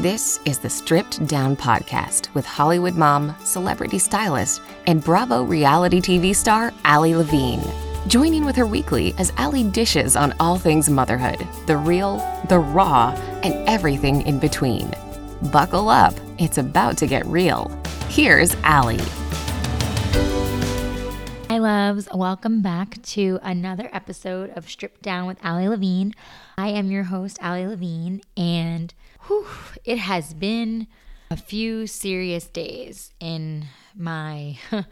This is the Stripped Down Podcast with Hollywood mom, celebrity stylist, and Bravo reality TV star Ali Levine. Joining with her weekly as Ali dishes on all things motherhood the real, the raw, and everything in between. Buckle up, it's about to get real. Here's Ali. Hi, loves. Welcome back to another episode of Stripped Down with Ali Levine. I am your host, Ali Levine, and whew, it has been a few serious days in my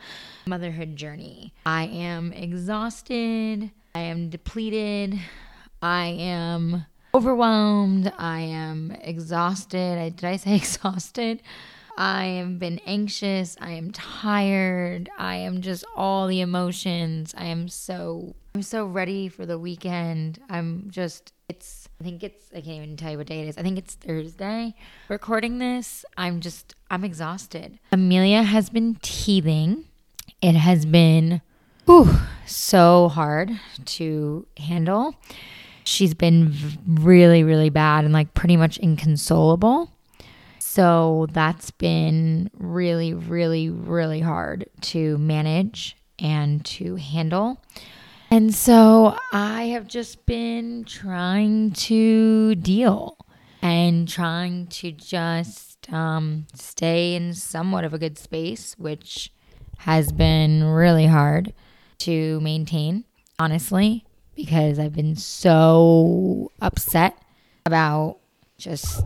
motherhood journey. I am exhausted, I am depleted, I am overwhelmed, I am exhausted. I, did I say exhausted? I have been anxious. I am tired. I am just all the emotions. I am so I'm so ready for the weekend. I'm just it's I think it's I can't even tell you what day it is. I think it's Thursday. Recording this, I'm just I'm exhausted. Amelia has been teething. It has been whew, so hard to handle. She's been really really bad and like pretty much inconsolable. So that's been really, really, really hard to manage and to handle. And so I have just been trying to deal and trying to just um, stay in somewhat of a good space, which has been really hard to maintain, honestly, because I've been so upset about just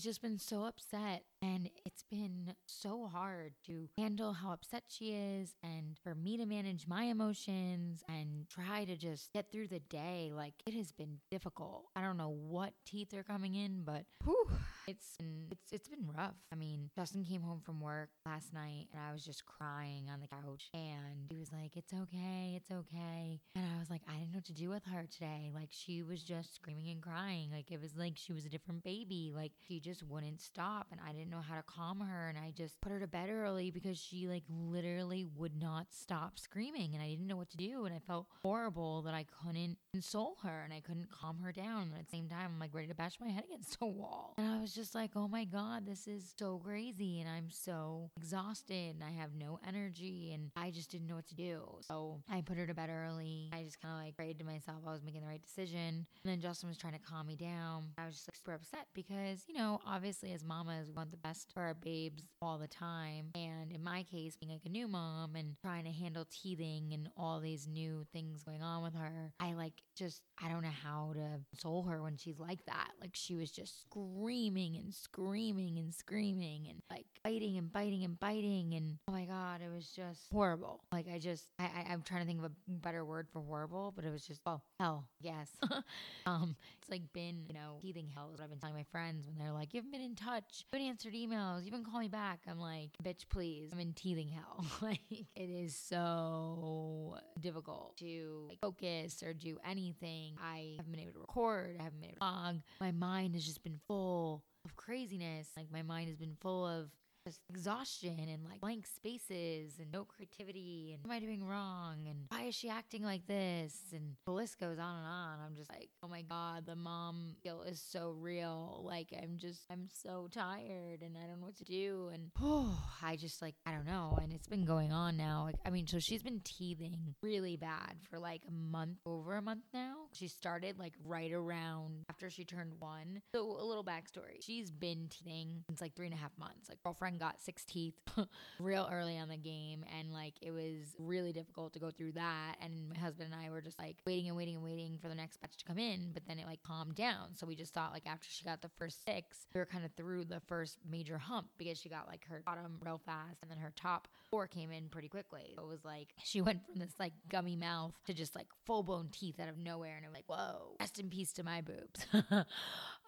just been so upset and it's been so hard to handle how upset she is and for me to manage my emotions and try to just get through the day. Like it has been difficult. I don't know what teeth are coming in, but whew, it's been, it's it's been rough. I mean, Justin came home from work last night and I was just crying on the couch and he was like, "It's okay, it's okay." And I was like, I didn't know what to do with her today. Like she was just screaming and crying. Like it was like she was a different baby. Like she just wouldn't stop and I didn't know how to calm her and I just put her to bed early because she like literally would not stop screaming and I didn't know what to do and I felt horrible that I couldn't console her and I couldn't calm her down. And at the same time, I'm like ready to bash my head against a wall. And I was just like, oh my God, this is so crazy. And I'm so exhausted and I have no energy and I just didn't know what to do. So I put her to bed early. I just kind of like prayed to myself I was making the right decision. And then Justin was trying to calm me down. I was just like super upset because, you know, obviously as mamas, we want the best for our babes all the time. And in my case, being like a new mom and trying to handle teething and all these new things going on with her, I like just, I don't know how to console her when she's like that. Like she was just screaming and screaming and screaming and like biting and biting and biting. And oh my God, it was just horrible. Like I just, I, I, I'm trying to think of a better word for horrible, but it was just, oh, hell, yes. um, it's like been, you know, teething hell is what I've been telling my friends when they're like, you haven't been in touch, you haven't answered emails, you haven't called me back. I'm like, bitch, please, I'm in teething hell. like it is so difficult to like, focus or do anything. I haven't been able to record, I haven't been able to vlog. My mind has just been full of craziness. Like my mind has been full of just exhaustion and like blank spaces and no creativity and am I doing wrong and why is she acting like this and the list goes on and on. I'm just like, oh my god, the mom guilt is so real. Like I'm just I'm so tired and I don't know what to do and oh, I just like I don't know and it's been going on now. Like I mean, so she's been teething really bad for like a month over a month now. She started like right around after she turned one. So a little backstory: she's been teething since like three and a half months. Like girlfriend got six teeth real early on the game. And like it was really difficult to go through that. And my husband and I were just like waiting and waiting and waiting for the next batch to come in. But then it like calmed down. So we just thought like after she got the first six we were kind of through the first major hump because she got like her bottom real fast and then her top four came in pretty quickly. It was like she went from this like gummy mouth to just like full blown teeth out of nowhere. And I'm like whoa rest in peace to my boobs.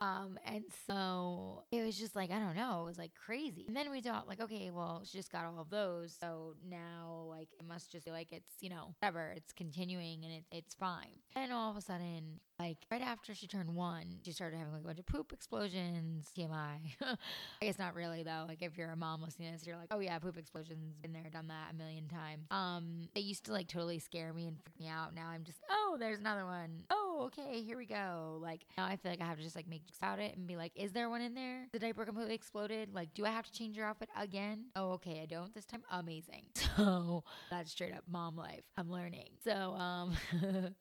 Um and so it was just like I don't know it was like crazy. And then we thought like, okay, well, she just got all of those, so now like it must just be like it's you know whatever, it's continuing and it, it's fine. And all of a sudden, Like right after she turned one, she started having like a bunch of poop explosions. TMI. I guess not really though. Like if you're a mom listening to this, you're like, oh yeah, poop explosions. Been there, done that a million times. Um, they used to like totally scare me and freak me out. Now I'm just, oh, there's another one. Oh, okay, here we go. Like now I feel like I have to just like make jokes about it and be like, is there one in there? The diaper completely exploded. Like, do I have to change your outfit again? Oh, okay, I don't this time. Amazing. So that's straight up mom life. I'm learning. So um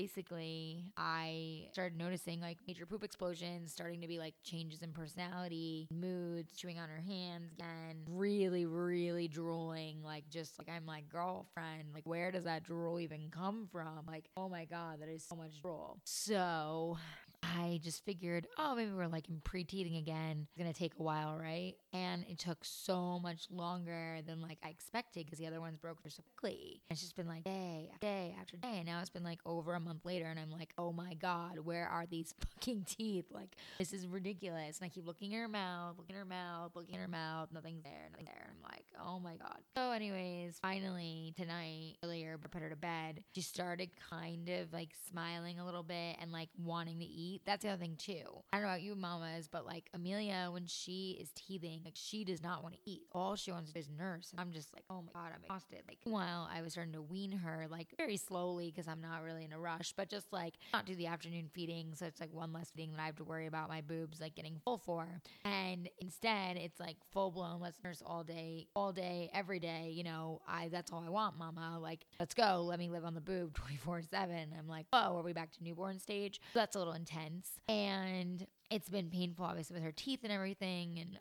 basically I started noticing like major poop explosions, starting to be like changes in personality, moods, chewing on her hands again, really, really drooling. Like just like I'm like girlfriend, like where does that drool even come from? Like, oh my god, that is so much drool. So I just figured, oh, maybe we're like in pre-teething again. It's gonna take a while, right? And it took so much longer than like I expected because the other ones broke so quickly. And it's just been like day after day after day, and now it's been like over a month later, and I'm like, oh my god, where are these fucking teeth? Like this is ridiculous. And I keep looking in her mouth, looking in her mouth, looking in her mouth, nothing's there, nothing there. I'm like, oh my god. So, anyways, finally tonight, earlier, I put her to bed. She started kind of like smiling a little bit and like wanting to eat eat. That's the other thing too. I don't know about you mamas, but like Amelia, when she is teething, like she does not want to eat. All she wants is nurse. And I'm just like, oh my God, I'm exhausted. Like while I was starting to wean her like very slowly because I'm not really in a rush, but just like not do the afternoon feeding. So it's like one less feeding that I have to worry about my boobs like getting full for. And instead it's like full blown, let's nurse all day, all day, every day. You know, I that's all I want, mama. Like, let's go. Let me live on the boob 24 7. I'm like, oh, are we back to newborn stage? So that's a little intense intense. And it's been painful, obviously, with her teeth and everything. And,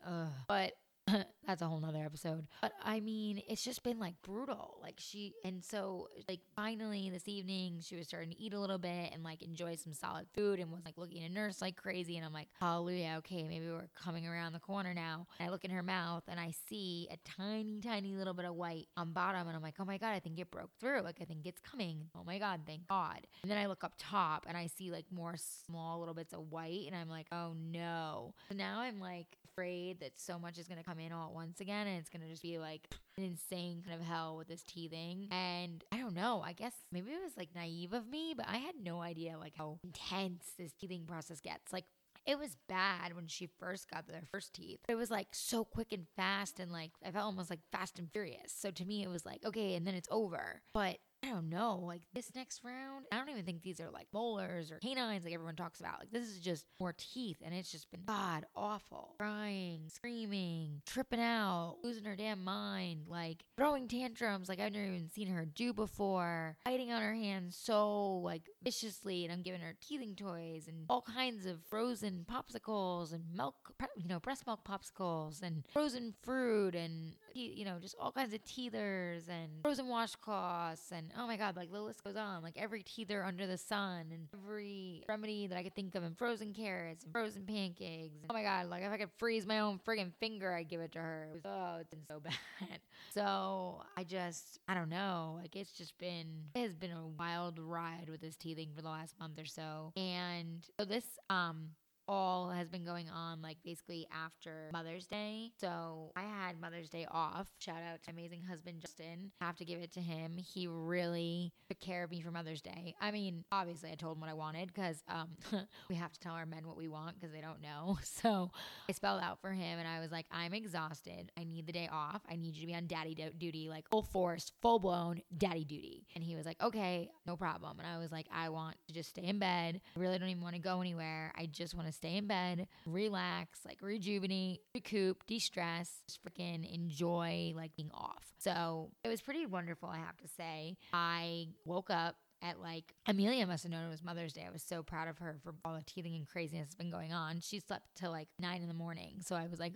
but that's a whole nother episode. But I mean, it's just been like brutal. Like she, and so like finally this evening, she was starting to eat a little bit and like enjoy some solid food and was like looking at nurse like crazy. And I'm like, hallelujah, okay, maybe we're coming around the corner now. And I look in her mouth and I see a tiny, tiny little bit of white on bottom. And I'm like, oh my God, I think it broke through. Like I think it's coming. Oh my God, thank God. And then I look up top and I see like more small little bits of white. And I'm like, oh no. So now I'm like afraid that so much is going to come in all at once again and it's going to just be like an insane kind of hell with this teething. And I don't know, I guess maybe it was like naive of me, but I had no idea like how intense this teething process gets. Like it was bad when she first got their first teeth. It was like so quick and fast and like I felt almost like fast and furious. So to me it was like, okay, and then it's over. But I don't know, like this next round, I don't even think these are like molars or canines like everyone talks about. Like this is just more teeth and it's just been god awful. Crying, screaming, tripping out, losing her damn mind, like throwing tantrums like I've never even seen her do before, biting on her hands so like viciously and I'm giving her teething toys and all kinds of frozen popsicles and milk, you know, breast milk popsicles and frozen fruit and you know, just all kinds of teethers and frozen washcloths and oh my god, like the list goes on. Like every teether under the sun and every remedy that I could think of and frozen carrots and frozen pancakes. And, oh my god, like if I could freeze my own friggin' finger, I'd give it to her. It was, oh, it's been so bad. so I just, I don't know. Like it's just been, it has been a wild ride with this teething for the last month or so. And so this, um, all has been going on like basically after Mother's Day. So I had Mother's Day off. Shout out to amazing husband Justin. Have to give it to him. He really took care of me for Mother's Day. I mean, obviously I told him what I wanted because um, we have to tell our men what we want because they don't know. So I spelled out for him and I was like, I'm exhausted. I need the day off. I need you to be on daddy do- duty, like full force, full blown daddy duty. And he was like, okay, no problem. And I was like, I want to just stay in bed. I really don't even want to go anywhere. I just want to stay in bed, relax, like rejuvenate, recoup, de stress, just freaking enjoy like being off. So it was pretty wonderful, I have to say. I woke up at like Amelia must have known it was Mother's Day. I was so proud of her for all the teething and craziness that's been going on. She slept till like nine in the morning. So I was like,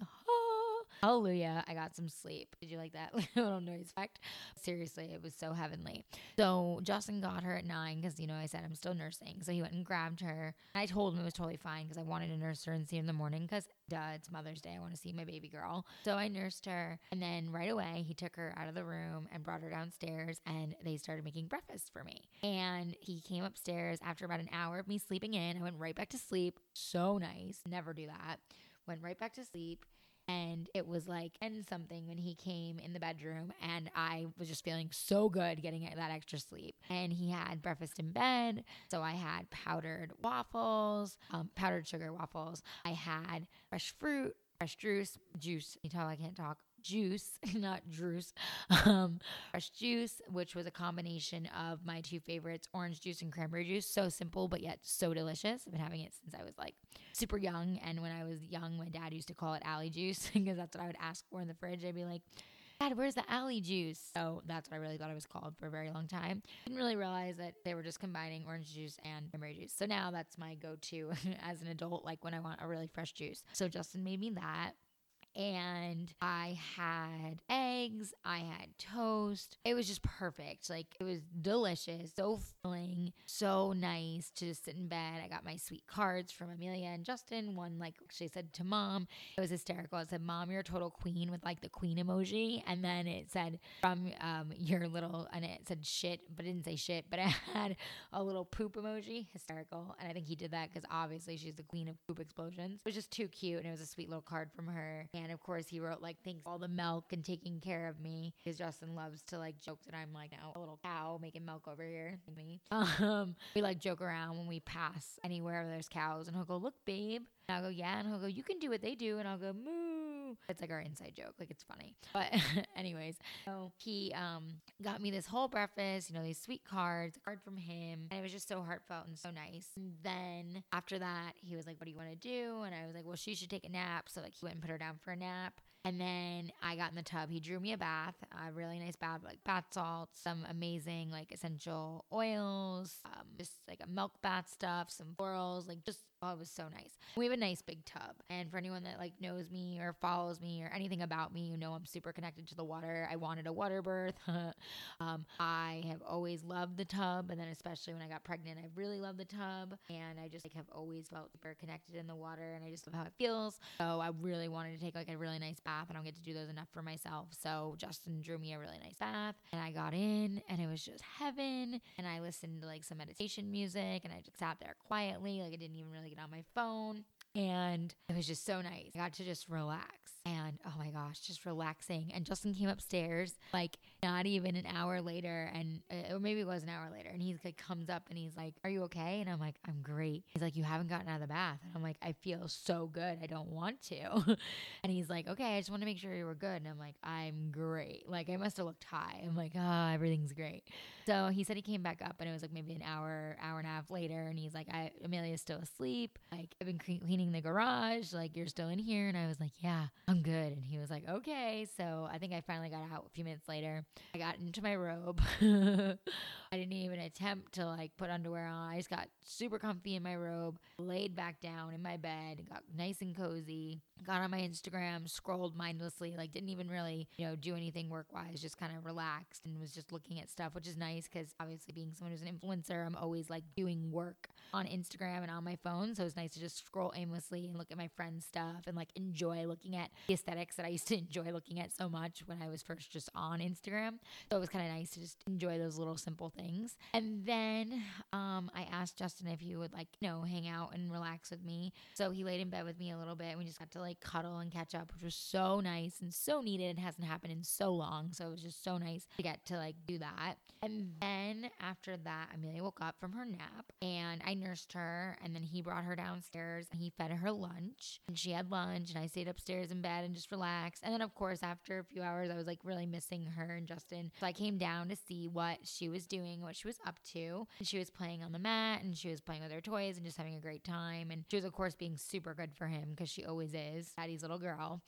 Hallelujah. I got some sleep. Did you like that little noise effect? Seriously, it was so heavenly. So Justin got her at nine because, you know, I said I'm still nursing. So he went and grabbed her. I told him it was totally fine because I wanted to nurse her and see her in the morning because, duh, it's Mother's Day. I want to see my baby girl. So I nursed her. And then right away, he took her out of the room and brought her downstairs and they started making breakfast for me. And he came upstairs after about an hour of me sleeping in. I went right back to sleep. So nice. Never do that. Went right back to sleep And it was like, and something when he came in the bedroom, and I was just feeling so good getting that extra sleep. And he had breakfast in bed. So I had powdered waffles, um, powdered sugar waffles. I had fresh fruit, fresh juice, juice. You tell I can't talk juice, not juice, um, fresh juice, which was a combination of my two favorites, orange juice and cranberry juice. So simple, but yet so delicious. I've been having it since I was like super young. And when I was young, my dad used to call it Ali juice because that's what I would ask for in the fridge. I'd be like, Dad, where's the Ali juice? So that's what I really thought it was called for a very long time. Didn't really realize that they were just combining orange juice and cranberry juice. So now that's my go to as an adult, like when I want a really fresh juice. So Justin made me that and I had eggs, I had toast. It was just perfect. Like it was delicious, so filling, so nice to just sit in bed. I got my sweet cards from Amelia and Justin. One like she said to mom, it was hysterical. It said, "Mom, you're a total queen" with like the queen emoji, and then it said from um, your little, and it said shit, but it didn't say shit, but it had a little poop emoji. Hysterical, and I think he did that because obviously she's the queen of poop explosions. It was just too cute, and it was a sweet little card from her. And and of course, he wrote like thanks all the milk and taking care of me because Justin loves to like joke that I'm like now a little cow making milk over here. Me. Um, we like joke around when we pass anywhere where there's cows, and he'll go, "Look, babe," and I'll go, "Yeah," and he'll go, "You can do what they do," and I'll go, "Moo." It's like our inside joke, like it's funny. But anyways, so he um got me this whole breakfast, you know, these sweet cards, a card from him, and it was just so heartfelt and so nice. And then after that, he was like, "What do you want to do?" And I was like, "Well, she should take a nap." So like he went and put her down for a nap. And then I got in the tub. He drew me a bath, a really nice bath, like bath salts, some amazing like essential oils, um, just like a milk bath stuff, some florals, like just Oh, it was so nice. We have a nice big tub. And for anyone that like knows me or follows me or anything about me, you know I'm super connected to the water. I wanted a water birth. um, I have always loved the tub. And then especially when I got pregnant, I really loved the tub. And I just like have always felt super connected in the water and I just love how it feels. So I really wanted to take like a really nice bath. I don't get to do those enough for myself. So Justin drew me a really nice bath and I got in and it was just heaven. And I listened to like some meditation music and I just sat there quietly. Like I didn't even really get on my phone. And it was just so nice. I got to just relax. And oh my gosh, just relaxing. And Justin came upstairs like not even an hour later, and uh, or maybe it was an hour later. And he like comes up and he's like, "Are you okay?" And I'm like, "I'm great." He's like, "You haven't gotten out of the bath." And I'm like, "I feel so good. I don't want to." and he's like, "Okay, I just want to make sure you were good." And I'm like, "I'm great." Like I must have looked high. I'm like, "Ah, oh, everything's great." So he said he came back up, and it was like maybe an hour, hour and a half later, and he's like, "I Amelia's still asleep. Like I've been cleaning the garage. Like you're still in here." And I was like, "Yeah." I'm good. And he was like, okay. So I think I finally got out a few minutes later. I got into my robe. I didn't even attempt to like put underwear on. I just got super comfy in my robe, laid back down in my bed, got nice and cozy, got on my Instagram, scrolled mindlessly, like didn't even really, you know, do anything work wise, just kind of relaxed and was just looking at stuff, which is nice because obviously being someone who's an influencer, I'm always like doing work on Instagram and on my phone. So it's nice to just scroll aimlessly and look at my friends' stuff and like enjoy looking at the aesthetics that I used to enjoy looking at so much when I was first just on Instagram. So it was kind of nice to just enjoy those little simple things. And then um, I asked Justin if he would like, you know, hang out and relax with me. So he laid in bed with me a little bit. And we just got to like cuddle and catch up, which was so nice and so needed. It hasn't happened in so long. So it was just so nice to get to like do that. And then after that, Amelia woke up from her nap and I nursed her. And then he brought her downstairs and he fed her lunch. And she had lunch. And I stayed upstairs in bed and just relaxed. And then, of course, after a few hours, I was like really missing her and Justin. So I came down to see what she was doing doing, what she was up to. And she was playing on the mat and she was playing with her toys and just having a great time. And she was, of course, being super good for him because she always is, Daddy's little girl.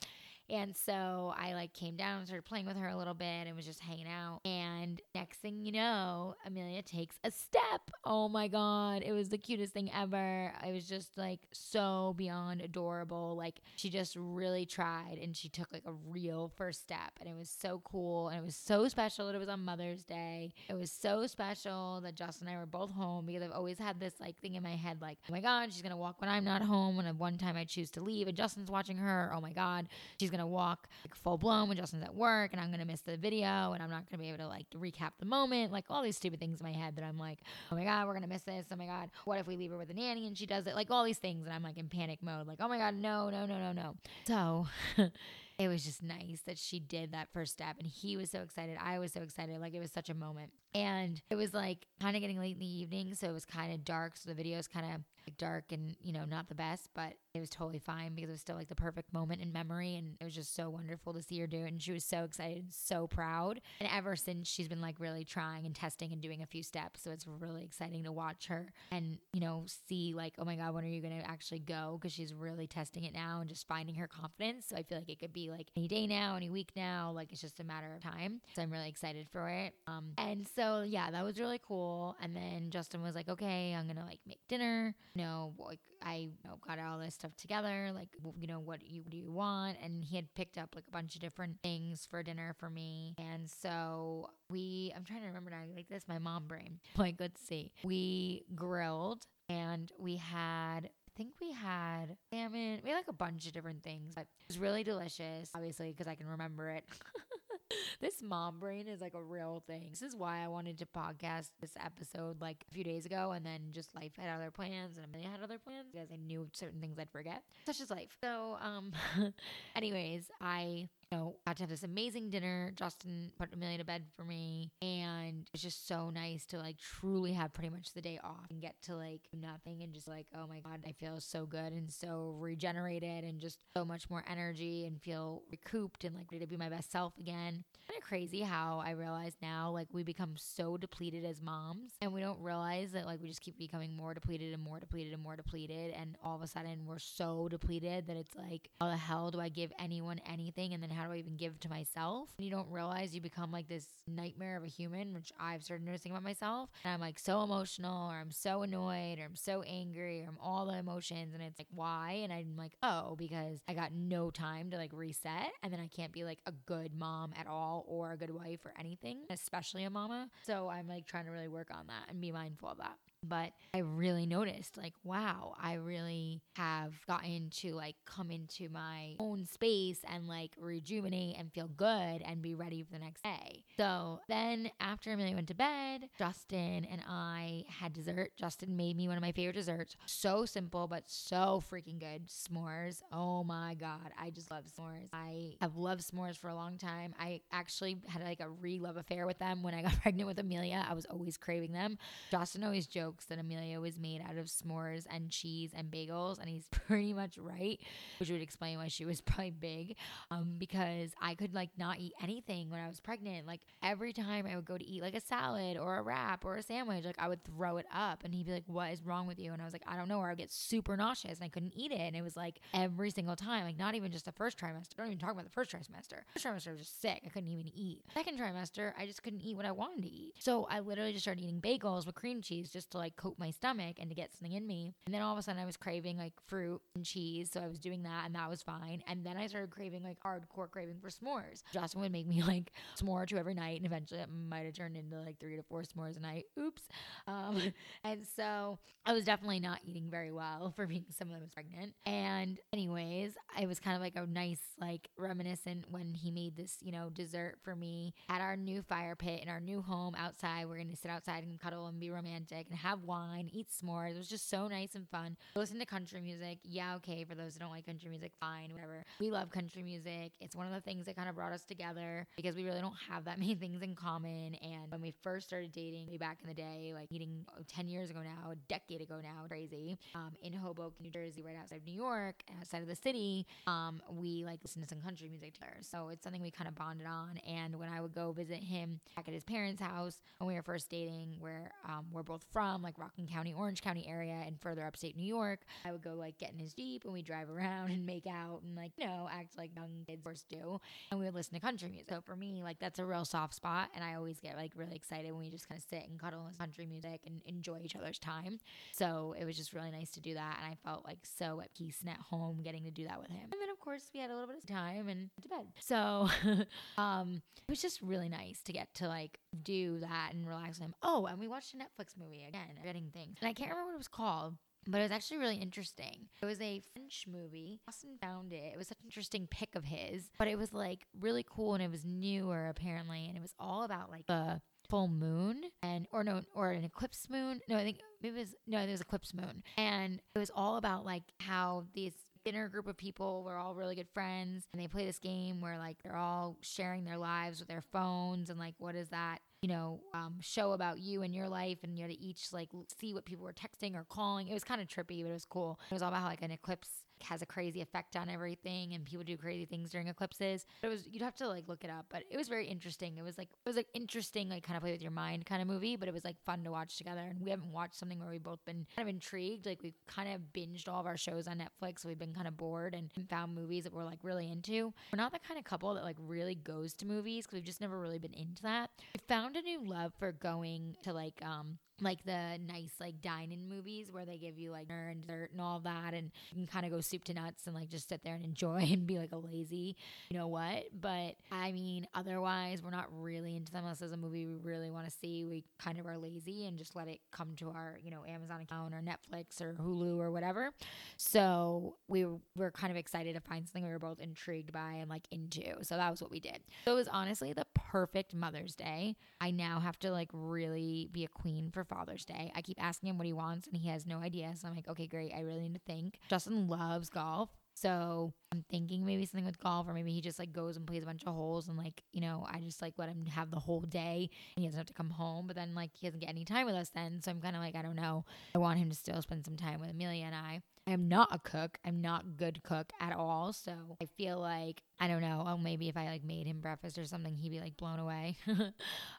And so I like came down and started playing with her a little bit and was just hanging out. And next thing you know, Amelia takes a step. Oh my God. It was the cutest thing ever. I was just like so beyond adorable. Like she just really tried and she took like a real first step. And it was so cool. And it was so special that it was on Mother's Day. It was so special that Justin and I were both home because I've always had this like thing in my head like, oh my God, she's going to walk when I'm not home. And one time I choose to leave and Justin's watching her. Oh my God, she's gonna walk like full blown when Justin's at work and I'm gonna miss the video and I'm not gonna be able to like recap the moment. Like all these stupid things in my head that I'm like, oh my God, we're gonna miss this. Oh my God, what if we leave her with a nanny and she does it? Like all these things and I'm like in panic mode, like, oh my God, no, no, no, no, no. So it was just nice that she did that first step and he was so excited. I was so excited. Like it was such a moment. And it was like kind of getting late in the evening. So it was kind of dark. So the video is kind of dark and, you know, not the best, but it was totally fine because it was still like the perfect moment in memory. And it was just so wonderful to see her do it. And she was so excited, so proud. And ever since she's been like really trying and testing and doing a few steps. So it's really exciting to watch her and, you know, see like, oh my God, when are you going to actually go? Because she's really testing it now and just finding her confidence. So I feel like it could be like any day now, any week now. Like it's just a matter of time. So I'm really excited for it. Um, and so yeah, that was really cool. And then Justin was like, okay, I'm gonna like make dinner. You know, like I you know, got all this stuff together. Like, you know, what you do you want? And he had picked up like a bunch of different things for dinner for me. And so we, I'm trying to remember now. Like this, my mom brain. Like, let's see. We grilled and we had I think we had salmon. We had like a bunch of different things, but it was really delicious, obviously, because I can remember it. this mom brain is like a real thing. This is why I wanted to podcast this episode like a few days ago, and then just life had other plans, and Amelia had other plans because I knew certain things I'd forget. Such is life. So, um, anyways, I you know, got to have this amazing dinner. Justin put Amelia to bed for me. And it's just so nice to like truly have pretty much the day off and get to like nothing and just like, oh my God, I feel so good and so regenerated and just so much more energy and feel recouped and like ready to be my best self again. Kind of crazy how I realize now like we become so depleted as moms and we don't realize that like we just keep becoming more depleted and more depleted and more depleted. And all of a sudden we're so depleted that it's like, how the hell do I give anyone anything? And then how do I even give to myself? You don't realize you become like this nightmare of a human, which I've started noticing about myself. And I'm like so emotional, or I'm so annoyed, or I'm so angry, or I'm all the emotions. And it's like, why? And I'm like, oh, because I got no time to like reset. And then I can't be like a good mom at all, or a good wife, or anything, especially a mama. So I'm like trying to really work on that and be mindful of that but I really noticed like wow I really have gotten to like come into my own space and like rejuvenate and feel good and be ready for the next day. So then after Amelia went to bed Justin and I had dessert. Justin made me one of my favorite desserts. So simple but so freaking good. S'mores. Oh my god. I just love s'mores. I have loved s'mores for a long time. I actually had like a re-love affair with them when I got pregnant with Amelia. I was always craving them. Justin always joked jokes that Amelia was made out of s'mores and cheese and bagels, and he's pretty much right, which would explain why she was probably big. Um, because I could like not eat anything when I was pregnant. Like every time I would go to eat like a salad or a wrap or a sandwich, like I would throw it up, and he'd be like, "What is wrong with you?" And I was like, "I don't know." Or I would get super nauseous and I couldn't eat it, and it was like every single time, like not even just the first trimester. Don't even talk about the first trimester. First trimester I was just sick. I couldn't even eat. Second trimester, I just couldn't eat what I wanted to eat. So I literally just started eating bagels with cream cheese just to like like coat my stomach and to get something in me. And then all of a sudden I was craving like fruit and cheese. So I was doing that and that was fine. And then I started craving like hardcore craving for s'mores. Justin would make me like s'more or two every night. And eventually it might have turned into like three to four s'mores a night. Oops. Um, and so I was definitely not eating very well for being someone that was pregnant. And anyways, it was kind of like a nice, like reminiscent when he made this, you know, dessert for me at our new fire pit in our new home outside. We're going to sit outside and cuddle and be romantic and have have wine, eat s'mores. It was just so nice and fun. Listen to country music. Yeah, okay. For those who don't like country music, fine, whatever. We love country music. It's one of the things that kind of brought us together because we really don't have that many things in common. And when we first started dating way back in the day, like meeting oh, 10 years ago now, a decade ago now, crazy, um, in Hoboken, New Jersey, right outside of New York, outside of the city, um, we like listened to some country music together. So it's something we kind of bonded on. And when I would go visit him back at his parents' house when we were first dating, where um, we're both from, like Rockland County, Orange County area, and further upstate New York. I would go like get in his Jeep and we drive around and make out and like, you know, act like young kids first do. And we would listen to country music. So for me, like that's a real soft spot. And I always get like really excited when we just kind of sit and cuddle and country music and enjoy each other's time. So it was just really nice to do that. And I felt like so at peace and at home getting to do that with him. And then of course we had a little bit of time and to bed. So um it was just really nice to get to like do that and relax him. Oh, and we watched a Netflix movie again, getting things. And I can't remember what it was called but it was actually really interesting. It was a French movie. Austin found it. It was such an interesting pick of his, but it was like really cool and it was newer apparently, and it was all about like the full moon and or no or an eclipse moon. No, I think maybe it was no, it was eclipse moon, and it was all about like how these dinner group of people We're all really good friends and they play this game where like they're all sharing their lives with their phones and like what is that you know um, show about you and your life and you had to each like see what people were texting or calling. It was kind of trippy but it was cool. It was all about how like an eclipse has a crazy effect on everything and people do crazy things during eclipses. It was you'd have to like look it up, but it was very interesting. It was like it was like interesting, like kind of play with your mind kind of movie, but it was like fun to watch together. And we haven't watched something where we've both been kind of intrigued. Like we've kind of binged all of our shows on Netflix, so we've been kind of bored and found movies that we're like really into. We're not the kind of couple that like really goes to movies because we've just never really been into that. We found a new love for going to like um like the nice like dine-in movies where they give you like dinner and dessert and all that and you can kind of go soup to nuts and like just sit there and enjoy and be like a lazy you know what? But i mean otherwise we're not really into them unless there's a movie we really want to see. We kind of are lazy and just let it come to our you know amazon account or netflix or hulu or whatever. So we were kind of excited to find something we were both intrigued by and like into. So that was what we did. So it was honestly the perfect mother's day. I now have to like really be a queen for Father's Day. I keep asking him what he wants and he has no idea. So I'm like, okay, great. I really need to think. Justin loves golf. So I'm thinking maybe something with golf, or maybe he just like goes and plays a bunch of holes, and like you know, I just like let him have the whole day, and he doesn't have to come home. But then like he doesn't get any time with us then, so I'm kind of like I don't know. I want him to still spend some time with Amelia and I. I am not a cook. I'm not good cook at all. So I feel like I don't know. Oh, maybe if I like made him breakfast or something, he'd be like blown away. um,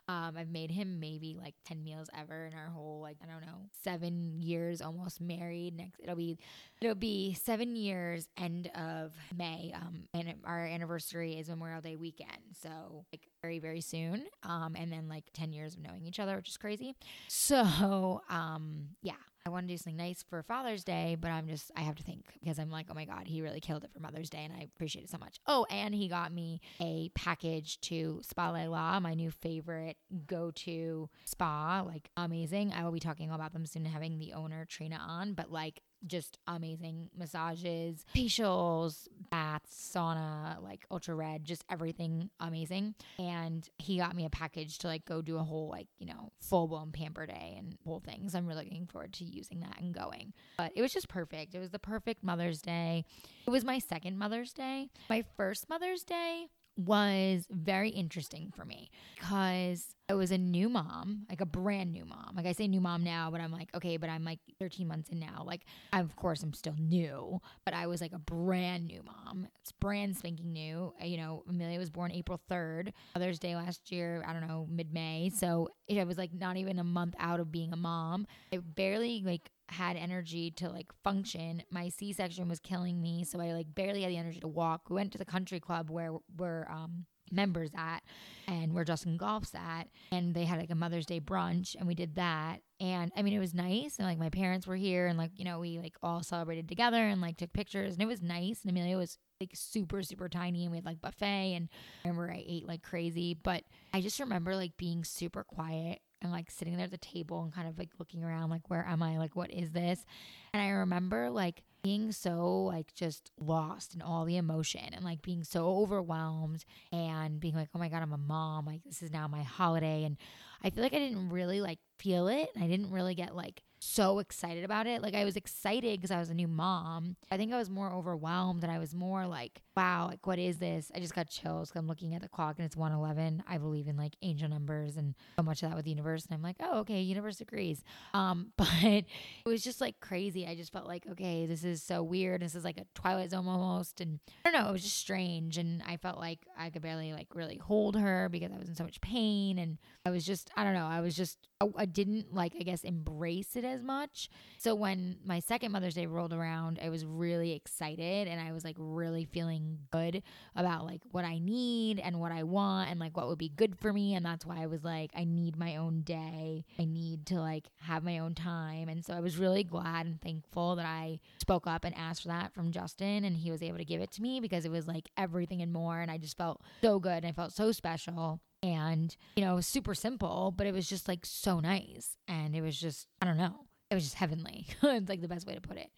I've made him maybe like ten meals ever in our whole like I don't know seven years almost married. Next it'll be it'll be seven years end of May. Um, and our anniversary is Memorial Day weekend, so like very very soon. Um, and then like ten years of knowing each other, which is crazy. So um, yeah. I want to do something nice for Father's Day, but I'm just, I have to think because I'm like, oh my God, he really killed it for Mother's Day and I appreciate it so much. Oh, and he got me a package to Spa La, my new favorite go to spa. Like, amazing. I will be talking about them soon, having the owner, Trina, on, but like, just amazing massages, facials, baths, sauna, like ultra red, just everything amazing. And he got me a package to like go do a whole like, you know, full blown pamper day and whole things. I'm really looking forward to using that and going. But it was just perfect. It was the perfect Mother's Day. It was my second Mother's Day. My first Mother's Day was very interesting for me because I was a new mom, like a brand new mom. Like I say new mom now, but I'm like, okay, but I'm like 13 months in now. Like, I, of course, I'm still new, but I was like a brand new mom. It's brand spanking new. You know, Amelia was born April 3rd, Mother's Day last year, I don't know, mid May. So it was like not even a month out of being a mom. I barely like had energy to like function. My C section was killing me, so I like barely had the energy to walk. We went to the country club where we're um members at and where Justin golfs at and they had like a Mother's Day brunch and we did that. And I mean it was nice and like my parents were here and like you know we like all celebrated together and like took pictures and it was nice and Amelia was like super super tiny and we had like buffet and I remember I ate like crazy but I just remember like being super quiet and like sitting there at the table and kind of like looking around like where am I? Like what is this? And I remember like being so like just lost in all the emotion and like being so overwhelmed and being like oh my god I'm a mom. Like this is now my holiday. And I feel like I didn't really like feel it. I didn't really get like so excited about it. Like I was excited because I was a new mom. I think I was more overwhelmed and I was more like, wow, like what is this? I just got chills I'm looking at the clock and it's 111. I believe in like angel numbers and so much of that with the universe. And I'm like, oh, okay, universe agrees. Um, but it was just like crazy. I just felt like, okay, this is so weird. This is like a Twilight Zone almost. And I don't know, it was just strange. And I felt like I could barely like really hold her because I was in so much pain. And I was just, I don't know, I was just, I, I didn't like, I guess, embrace it as much. So when my second Mother's Day rolled around, I was really excited and I was like really feeling good about like what I need and what I want and like what would be good for me. And that's why I was like, I need my own day. I need to like have my own time. And so I was really glad and thankful that I spoke up and asked for that from Justin and he was able to give it to me because it was like everything and more. And I just felt so good and I felt so special and you know super simple but it was just like so nice and it was just i don't know it was just heavenly. it's like the best way to put it.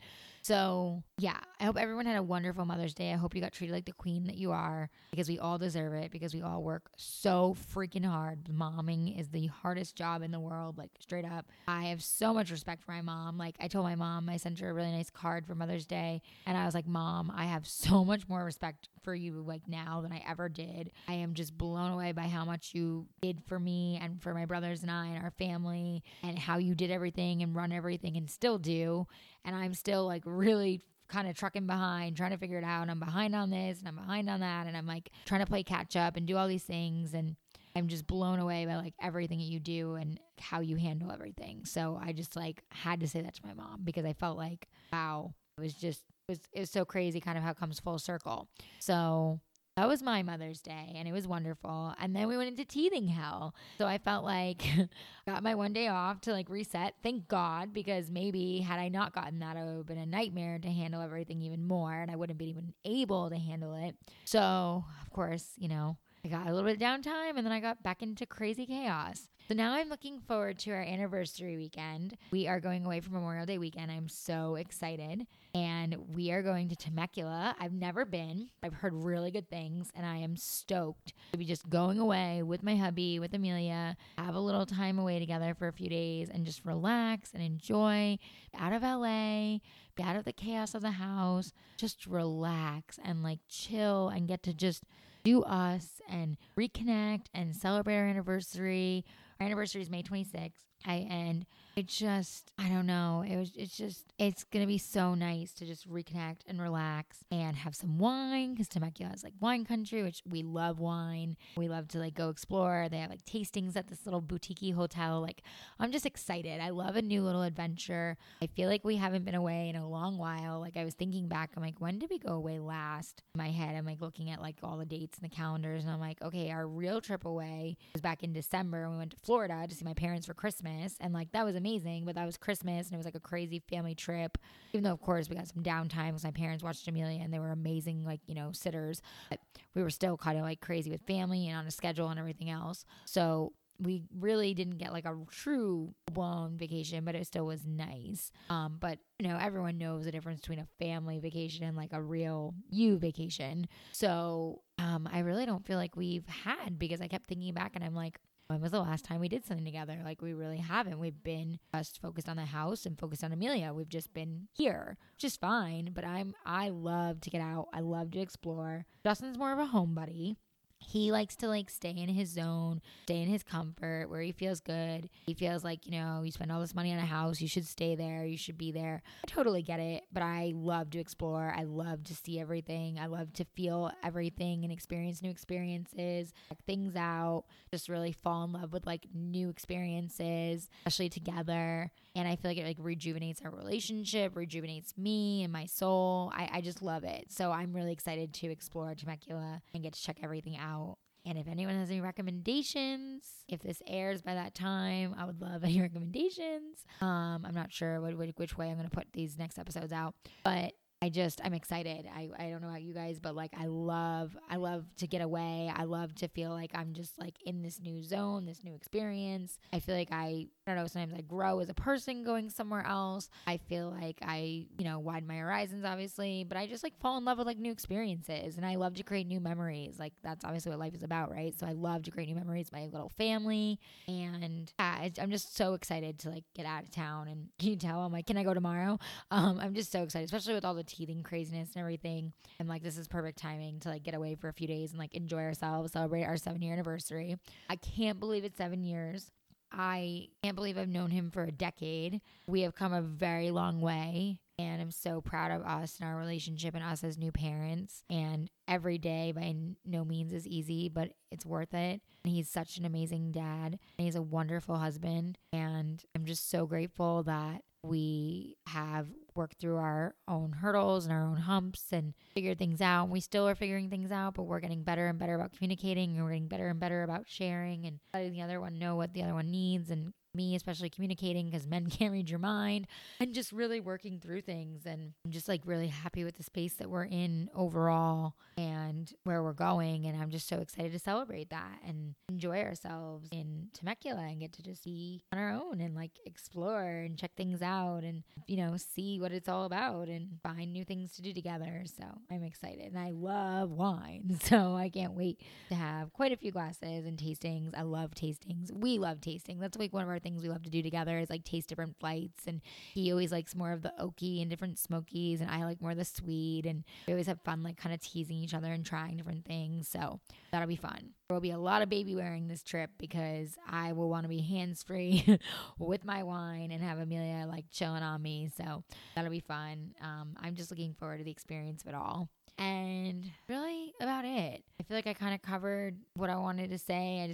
So, yeah, I hope everyone had a wonderful Mother's Day. I hope you got treated like the queen that you are because we all deserve it because we all work so freaking hard. Momming is the hardest job in the world, like straight up. I have so much respect for my mom. Like, I told my mom, I sent her a really nice card for Mother's Day, and I was like, Mom, I have so much more respect for you like now than I ever did. I am just blown away by how much you did for me and for my brothers and I and our family and how you did everything and run everything and still do. And I'm still like really kind of trucking behind, trying to figure it out. And I'm behind on this and I'm behind on that. And I'm like trying to play catch up and do all these things. And I'm just blown away by like everything that you do and how you handle everything. So I just like had to say that to my mom because I felt like, wow, it was just was was so crazy kind of how it comes full circle. So that was my Mother's Day and it was wonderful. And then we went into teething hell. So I felt like got my one day off to like reset. Thank God, because maybe had I not gotten that, it would have been a nightmare to handle everything even more and I wouldn't be even able to handle it. So, of course, you know, I got a little bit of downtime and then I got back into crazy chaos. So now I'm looking forward to our anniversary weekend. We are going away for Memorial Day weekend. I'm so excited. And we are going to Temecula. I've never been. I've heard really good things and I am stoked to be just going away with my hubby, with Amelia, have a little time away together for a few days and just relax and enjoy out of LA, be out of the chaos of the house, just relax and like chill and get to just do us and reconnect and celebrate our anniversary. Anniversary is May 26th. I and it just I don't know. It was it's just it's gonna be so nice to just reconnect and relax and have some wine because Temecula is like wine country, which we love wine. We love to like go explore. They have like tastings at this little boutique hotel. Like I'm just excited. I love a new little adventure. I feel like we haven't been away in a long while. Like I was thinking back, I'm like, when did we go away last? In my head, I'm like looking at like all the dates and the calendars, and I'm like, okay, our real trip away was back in December. We went to Florida to see my parents for Christmas, and like that was amazing amazing, but that was Christmas and it was like a crazy family trip. Even though, of course, we got some downtime because my parents watched Amelia and they were amazing, like, you know, sitters. But we were still kind of like crazy with family and on a schedule and everything else. So we really didn't get like a true blown vacation, but it still was nice. Um, but you know, everyone knows the difference between a family vacation and like a real you vacation. So um, I really don't feel like we've had because I kept thinking back and I'm like, when was the last time we did something together? Like we really haven't. We've been just focused on the house and focused on Amelia. We've just been here, which is fine. But I'm I love to get out. I love to explore. Justin's more of a homebody he likes to like stay in his zone, stay in his comfort where he feels good. He feels like, you know, you spend all this money on a house, you should stay there, you should be there. I totally get it, but I love to explore. I love to see everything. I love to feel everything and experience new experiences, check things out, just really fall in love with like new experiences, especially together. And I feel like it like rejuvenates our relationship, rejuvenates me and my soul. I, I just love it. So I'm really excited to explore Temecula and get to check everything out. And if anyone has any recommendations, if this airs by that time, I would love any recommendations. Um, I'm not sure what, which way I'm going to put these next episodes out, but I just I'm excited. I, I don't know about you guys, but like I love I love to get away. I love to feel like I'm just like in this new zone, this new experience. I feel like I I don't know, sometimes I grow as a person going somewhere else. I feel like I, you know, widen my horizons obviously, but I just like fall in love with like new experiences and I love to create new memories. Like that's obviously what life is about, right? So I love to create new memories, my little family and yeah, I'm just so excited to like get out of town and can you tell I'm like, can I go tomorrow? Um I'm just so excited, especially with all the teething craziness and everything. I'm like, this is perfect timing to like get away for a few days and like enjoy ourselves, celebrate our seven year anniversary. I can't believe it's seven years. I can't believe I've known him for a decade. We have come a very long way. And I'm so proud of us and our relationship and us as new parents. And every day by no means is easy, but it's worth it. And he's such an amazing dad. And he's a wonderful husband. And I'm just so grateful that we have worked through our own hurdles and our own humps and figured things out. And We still are figuring things out, but we're getting better and better about communicating and we're getting better and better about sharing and letting the other one know what the other one needs and me especially communicating because men can't read your mind and just really working through things and I'm just like really happy with the space that we're in overall and where we're going. And I'm just so excited to celebrate that and enjoy ourselves in Temecula and get to just be on our own and like explore and check things out and, you know, see what it's all about and find new things to do together. So I'm excited. And I love wine. So I can't wait to have quite a few glasses and tastings. I love tastings. We love tasting. That's like one of our things we love to do together is like taste different flights. And he always likes more of the oaky and different smokies. And I like more of the sweet. And we always have fun, like kind of teasing each other and trying different things. So that'll be fun. There will be a lot of baby wearing this trip because I will want to be hands free with my wine and have Amelia like chilling on me. So that'll be fun. Um, I'm just looking forward to the experience of it all. And really about it. I feel like I kind of covered what I wanted to say. I